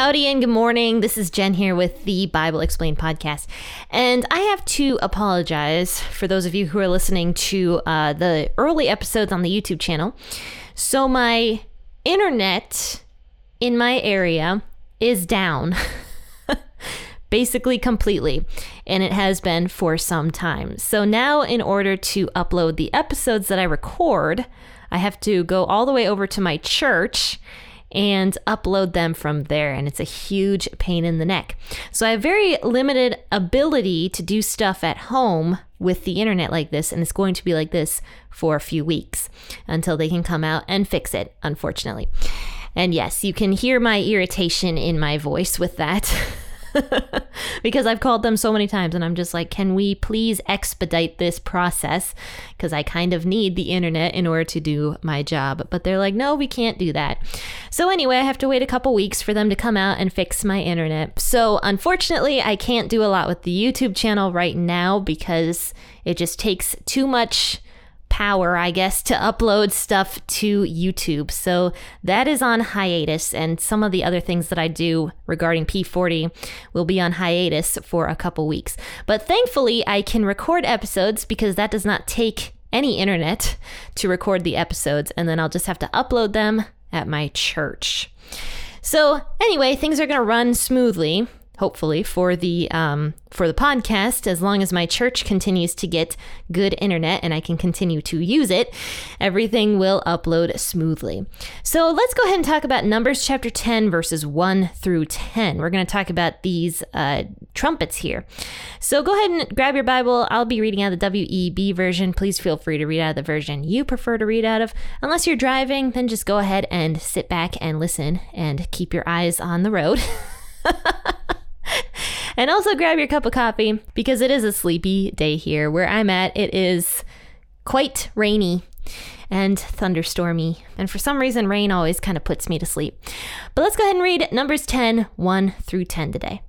Howdy and good morning. This is Jen here with the Bible Explained podcast. And I have to apologize for those of you who are listening to uh, the early episodes on the YouTube channel. So, my internet in my area is down. basically completely, and it has been for some time. So now, in order to upload the episodes that I record, I have to go all the way over to my church and upload them from there. And it's a huge pain in the neck. So I have very limited ability to do stuff at home with the internet like this. And it's going to be like this for a few weeks until they can come out and fix it, unfortunately. And yes, you can hear my irritation in my voice with that. because I've called them so many times and I'm just like, can we please expedite this process? Because I kind of need the internet in order to do my job. But they're like, no, we can't do that. So anyway, I have to wait a couple weeks for them to come out and fix my internet. So unfortunately, I can't do a lot with the YouTube channel right now because it just takes too much power, I guess, to upload stuff to YouTube. So that is on hiatus, and some of the other things that I do regarding P40 will be on hiatus for a couple weeks. But thankfully, I can record episodes because that does not take any internet to record the episodes, and then I'll just have to upload them at my church. So, anyway, things are going to run smoothly hopefully for the um, for the podcast as long as my church continues to get good internet and I can continue to use it everything will upload smoothly. So let's go ahead and talk about numbers chapter 10 verses 1 through 10 we're going to talk about these uh, trumpets here. So go ahead and grab your bible. I'll be reading out the WEB version. Please feel free to read out of the version you prefer to read out of. Unless you're driving then just go ahead and sit back and listen and keep your eyes on the road and also grab your cup of coffee because it is a sleepy day here. Where I'm at, it is quite rainy and thunderstormy. And for some reason, rain always kind of puts me to sleep. But let's go ahead and read Numbers 10 1 through 10 today.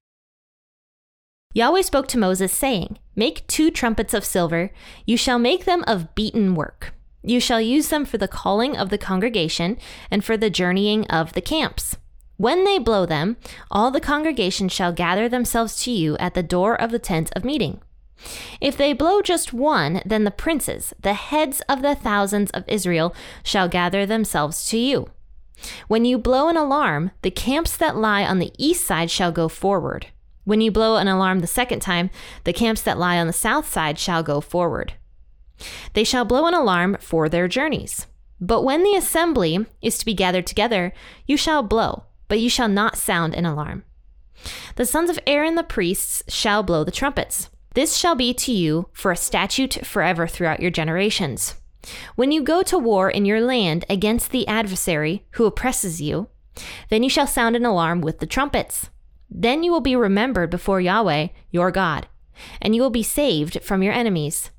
Yahweh spoke to Moses, saying, Make two trumpets of silver. You shall make them of beaten work. You shall use them for the calling of the congregation and for the journeying of the camps. When they blow them, all the congregation shall gather themselves to you at the door of the tent of meeting. If they blow just one, then the princes, the heads of the thousands of Israel, shall gather themselves to you. When you blow an alarm, the camps that lie on the east side shall go forward. When you blow an alarm the second time, the camps that lie on the south side shall go forward. They shall blow an alarm for their journeys. But when the assembly is to be gathered together, you shall blow but you shall not sound an alarm. The sons of Aaron the priests shall blow the trumpets. This shall be to you for a statute forever throughout your generations. When you go to war in your land against the adversary who oppresses you, then you shall sound an alarm with the trumpets. Then you will be remembered before Yahweh, your God, and you will be saved from your enemies.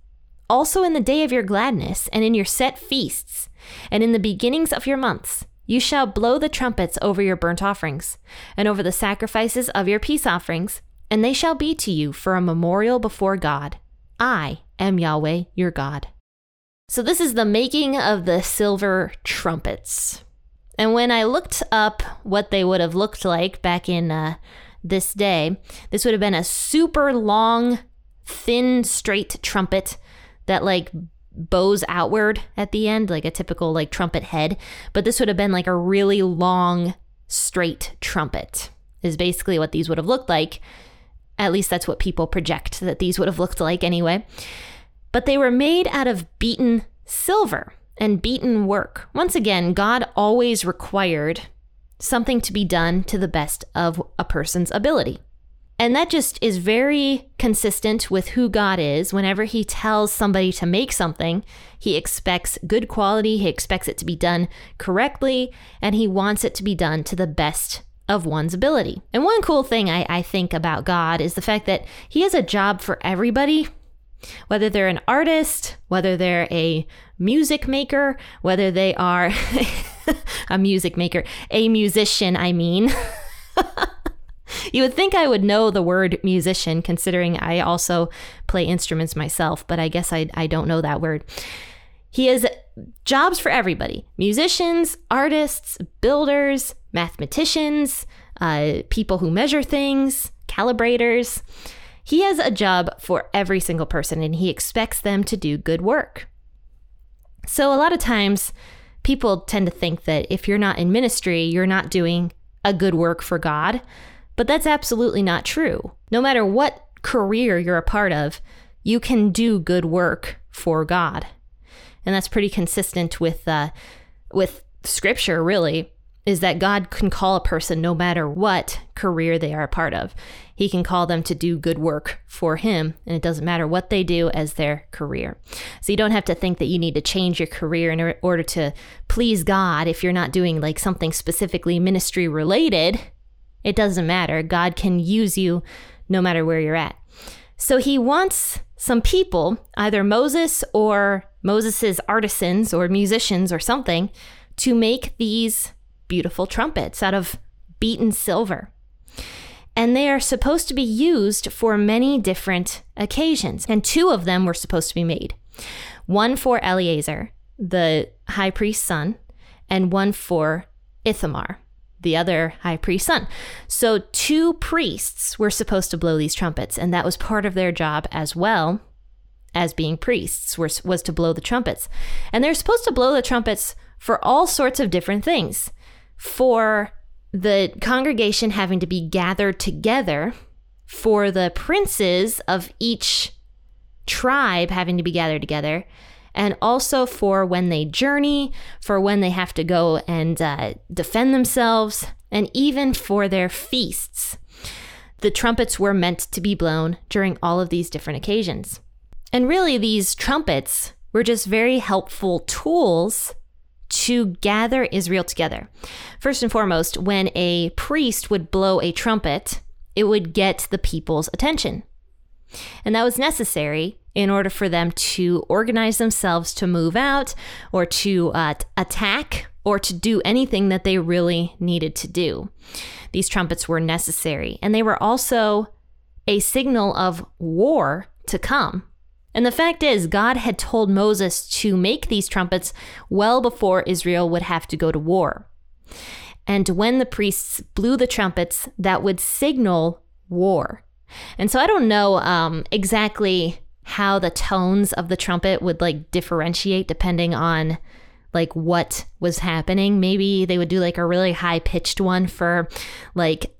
Also in the day of your gladness, and in your set feasts, and in the beginnings of your months, you shall blow the trumpets over your burnt offerings, and over the sacrifices of your peace offerings, and they shall be to you for a memorial before God. I am Yahweh your God. So, this is the making of the silver trumpets. And when I looked up what they would have looked like back in uh, this day, this would have been a super long, thin, straight trumpet that like bows outward at the end, like a typical like trumpet head. But this would have been like a really long, straight trumpet, is basically what these would have looked like. At least that's what people project that these would have looked like anyway. But they were made out of beaten silver and beaten work. Once again, God always required something to be done to the best of a person's ability. And that just is very consistent with who God is. Whenever He tells somebody to make something, He expects good quality, He expects it to be done correctly, and He wants it to be done to the best of one's ability. And one cool thing I, I think about God is the fact that He has a job for everybody. Whether they're an artist, whether they're a music maker, whether they are a music maker, a musician, I mean. you would think I would know the word musician, considering I also play instruments myself, but I guess I, I don't know that word. He has jobs for everybody musicians, artists, builders, mathematicians, uh, people who measure things, calibrators. He has a job for every single person and he expects them to do good work. So, a lot of times, people tend to think that if you're not in ministry, you're not doing a good work for God. But that's absolutely not true. No matter what career you're a part of, you can do good work for God. And that's pretty consistent with uh, with scripture really is that God can call a person no matter what career they are a part of. He can call them to do good work for Him, and it doesn't matter what they do as their career. So you don't have to think that you need to change your career in order to please God if you're not doing like something specifically ministry related. It doesn't matter. God can use you no matter where you're at. So He wants some people, either Moses or Moses's artisans or musicians or something, to make these beautiful trumpets out of beaten silver. And they are supposed to be used for many different occasions. And two of them were supposed to be made one for Eleazar, the high priest's son, and one for Ithamar, the other high priest's son. So two priests were supposed to blow these trumpets, and that was part of their job as well as being priests was, was to blow the trumpets. And they're supposed to blow the trumpets for all sorts of different things for the congregation having to be gathered together, for the princes of each tribe having to be gathered together, and also for when they journey, for when they have to go and uh, defend themselves, and even for their feasts. The trumpets were meant to be blown during all of these different occasions. And really, these trumpets were just very helpful tools to gather Israel together. First and foremost, when a priest would blow a trumpet, it would get the people's attention. And that was necessary in order for them to organize themselves to move out or to uh, attack or to do anything that they really needed to do. These trumpets were necessary, and they were also a signal of war to come. And the fact is, God had told Moses to make these trumpets well before Israel would have to go to war. And when the priests blew the trumpets, that would signal war. And so I don't know um, exactly how the tones of the trumpet would like differentiate depending on like what was happening. Maybe they would do like a really high pitched one for like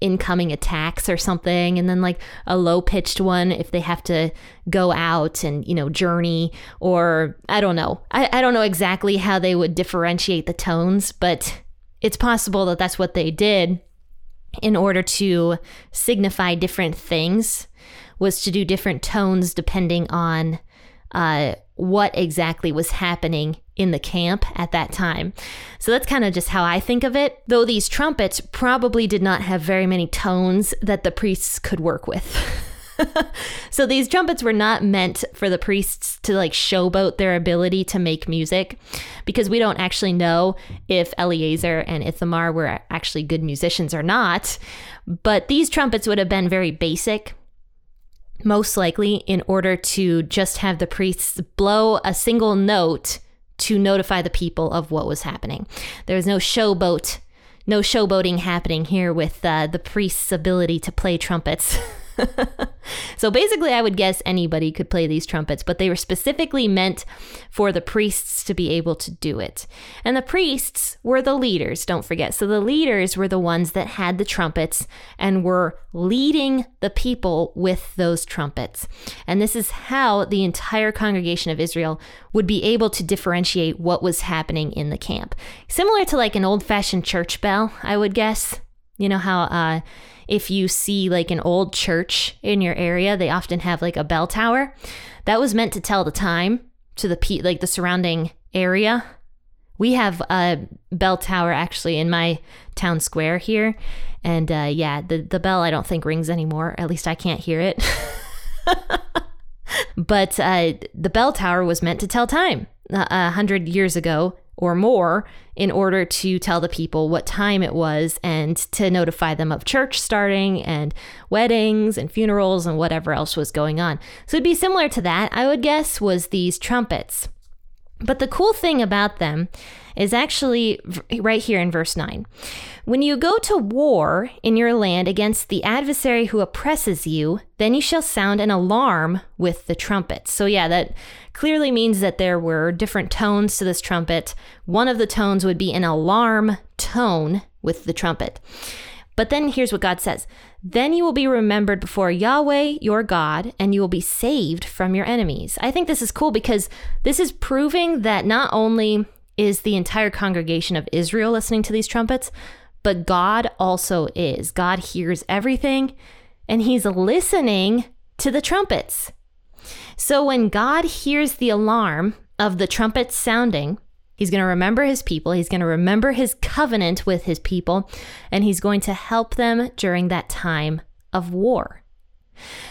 incoming attacks or something and then like a low pitched one if they have to go out and you know journey or i don't know I, I don't know exactly how they would differentiate the tones but it's possible that that's what they did in order to signify different things was to do different tones depending on uh, what exactly was happening in the camp at that time. So that's kind of just how I think of it. Though these trumpets probably did not have very many tones that the priests could work with. so these trumpets were not meant for the priests to like showboat their ability to make music because we don't actually know if Eleazar and Ithamar were actually good musicians or not. But these trumpets would have been very basic most likely in order to just have the priests blow a single note to notify the people of what was happening. There was no showboat, no showboating happening here with uh, the priest's ability to play trumpets. so basically, I would guess anybody could play these trumpets, but they were specifically meant for the priests to be able to do it. And the priests were the leaders, don't forget. So the leaders were the ones that had the trumpets and were leading the people with those trumpets. And this is how the entire congregation of Israel would be able to differentiate what was happening in the camp. Similar to like an old fashioned church bell, I would guess. You know how, uh, if you see like an old church in your area, they often have like a bell tower. That was meant to tell the time to the pe- like the surrounding area. We have a bell tower actually in my town square here, and uh, yeah, the the bell I don't think rings anymore. At least I can't hear it. but uh, the bell tower was meant to tell time uh, a hundred years ago or more in order to tell the people what time it was and to notify them of church starting and weddings and funerals and whatever else was going on. So it'd be similar to that, I would guess, was these trumpets. But the cool thing about them is actually right here in verse 9. When you go to war in your land against the adversary who oppresses you, then you shall sound an alarm with the trumpet. So, yeah, that clearly means that there were different tones to this trumpet. One of the tones would be an alarm tone with the trumpet. But then here's what God says Then you will be remembered before Yahweh your God, and you will be saved from your enemies. I think this is cool because this is proving that not only is the entire congregation of Israel listening to these trumpets, but God also is. God hears everything, and He's listening to the trumpets. So when God hears the alarm of the trumpets sounding, He's going to remember his people. He's going to remember his covenant with his people, and he's going to help them during that time of war.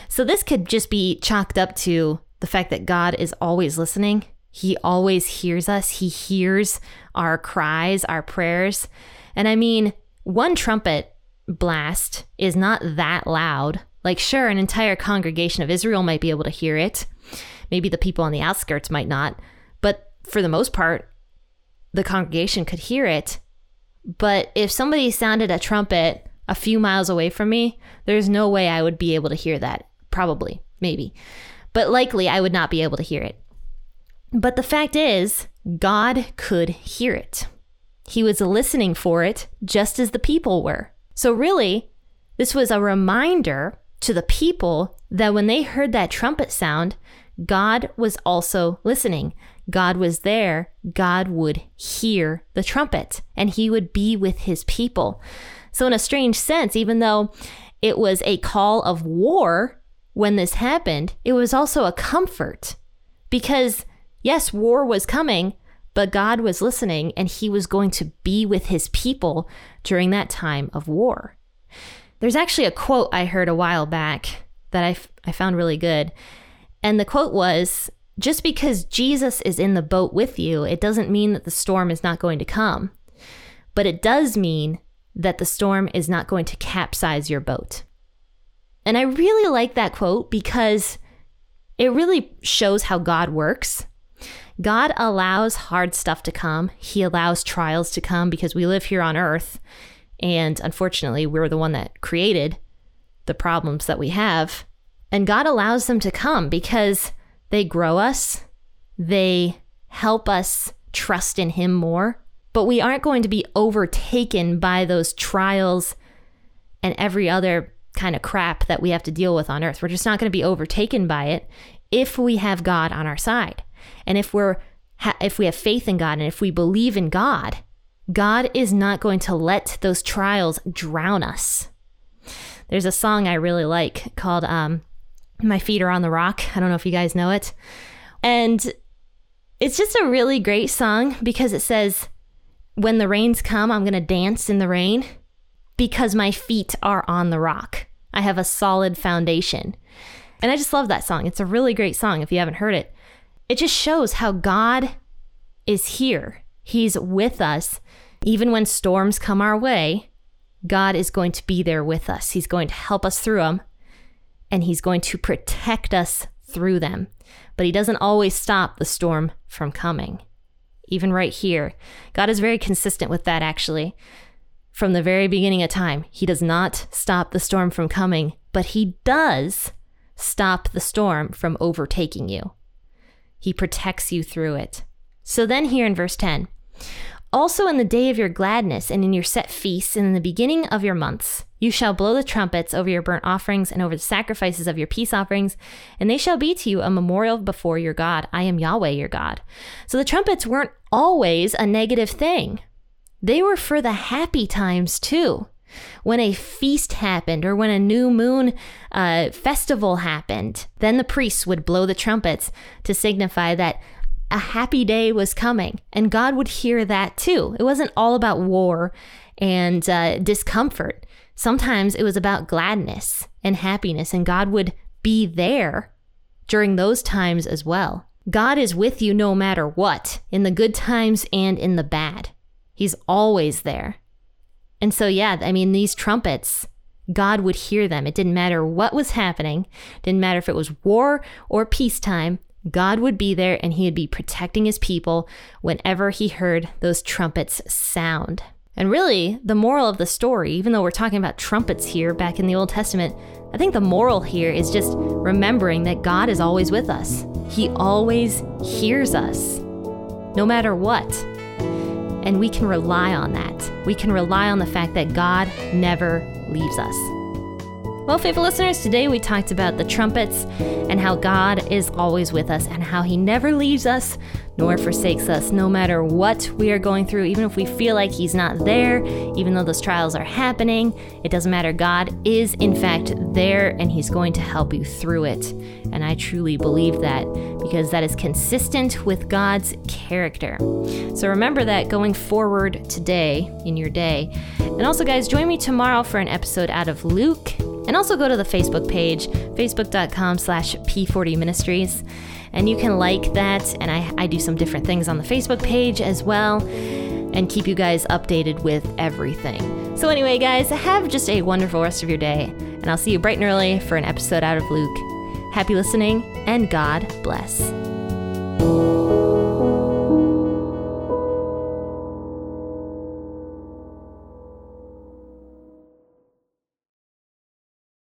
So, this could just be chalked up to the fact that God is always listening. He always hears us, He hears our cries, our prayers. And I mean, one trumpet blast is not that loud. Like, sure, an entire congregation of Israel might be able to hear it. Maybe the people on the outskirts might not. But for the most part, the congregation could hear it. But if somebody sounded a trumpet a few miles away from me, there's no way I would be able to hear that. Probably, maybe. But likely I would not be able to hear it. But the fact is, God could hear it. He was listening for it just as the people were. So, really, this was a reminder to the people that when they heard that trumpet sound, God was also listening. God was there, God would hear the trumpet and he would be with his people. So, in a strange sense, even though it was a call of war when this happened, it was also a comfort because, yes, war was coming, but God was listening and he was going to be with his people during that time of war. There's actually a quote I heard a while back that I, f- I found really good. And the quote was just because Jesus is in the boat with you, it doesn't mean that the storm is not going to come. But it does mean that the storm is not going to capsize your boat. And I really like that quote because it really shows how God works. God allows hard stuff to come, He allows trials to come because we live here on earth. And unfortunately, we're the one that created the problems that we have. And God allows them to come because they grow us, they help us trust in Him more, but we aren't going to be overtaken by those trials and every other kind of crap that we have to deal with on earth. We're just not going to be overtaken by it if we have God on our side. And if we're if we have faith in God and if we believe in God, God is not going to let those trials drown us. There's a song I really like called um, my Feet Are on the Rock. I don't know if you guys know it. And it's just a really great song because it says, When the rains come, I'm going to dance in the rain because my feet are on the rock. I have a solid foundation. And I just love that song. It's a really great song if you haven't heard it. It just shows how God is here. He's with us. Even when storms come our way, God is going to be there with us. He's going to help us through them and He's going to protect us through them. But He doesn't always stop the storm from coming. Even right here, God is very consistent with that actually. From the very beginning of time, He does not stop the storm from coming, but He does stop the storm from overtaking you. He protects you through it. So then, here in verse 10, also in the day of your gladness and in your set feasts and in the beginning of your months, you shall blow the trumpets over your burnt offerings and over the sacrifices of your peace offerings, and they shall be to you a memorial before your God. I am Yahweh your God. So the trumpets weren't always a negative thing, they were for the happy times too. When a feast happened or when a new moon uh, festival happened, then the priests would blow the trumpets to signify that a happy day was coming. And God would hear that too. It wasn't all about war and uh, discomfort. Sometimes it was about gladness and happiness, and God would be there during those times as well. God is with you no matter what, in the good times and in the bad. He's always there. And so, yeah, I mean, these trumpets, God would hear them. It didn't matter what was happening, didn't matter if it was war or peacetime. God would be there and he would be protecting his people whenever he heard those trumpets sound. And really, the moral of the story, even though we're talking about trumpets here back in the Old Testament, I think the moral here is just remembering that God is always with us. He always hears us, no matter what. And we can rely on that. We can rely on the fact that God never leaves us. Well, faithful listeners, today we talked about the trumpets and how God is always with us and how He never leaves us nor forsakes us, no matter what we are going through, even if we feel like He's not there, even though those trials are happening. It doesn't matter. God is, in fact, there and He's going to help you through it. And I truly believe that because that is consistent with God's character. So remember that going forward today in your day. And also, guys, join me tomorrow for an episode out of Luke. And also go to the Facebook page, facebook.com slash P40 Ministries. And you can like that. And I, I do some different things on the Facebook page as well and keep you guys updated with everything. So, anyway, guys, have just a wonderful rest of your day. And I'll see you bright and early for an episode out of Luke. Happy listening and God bless.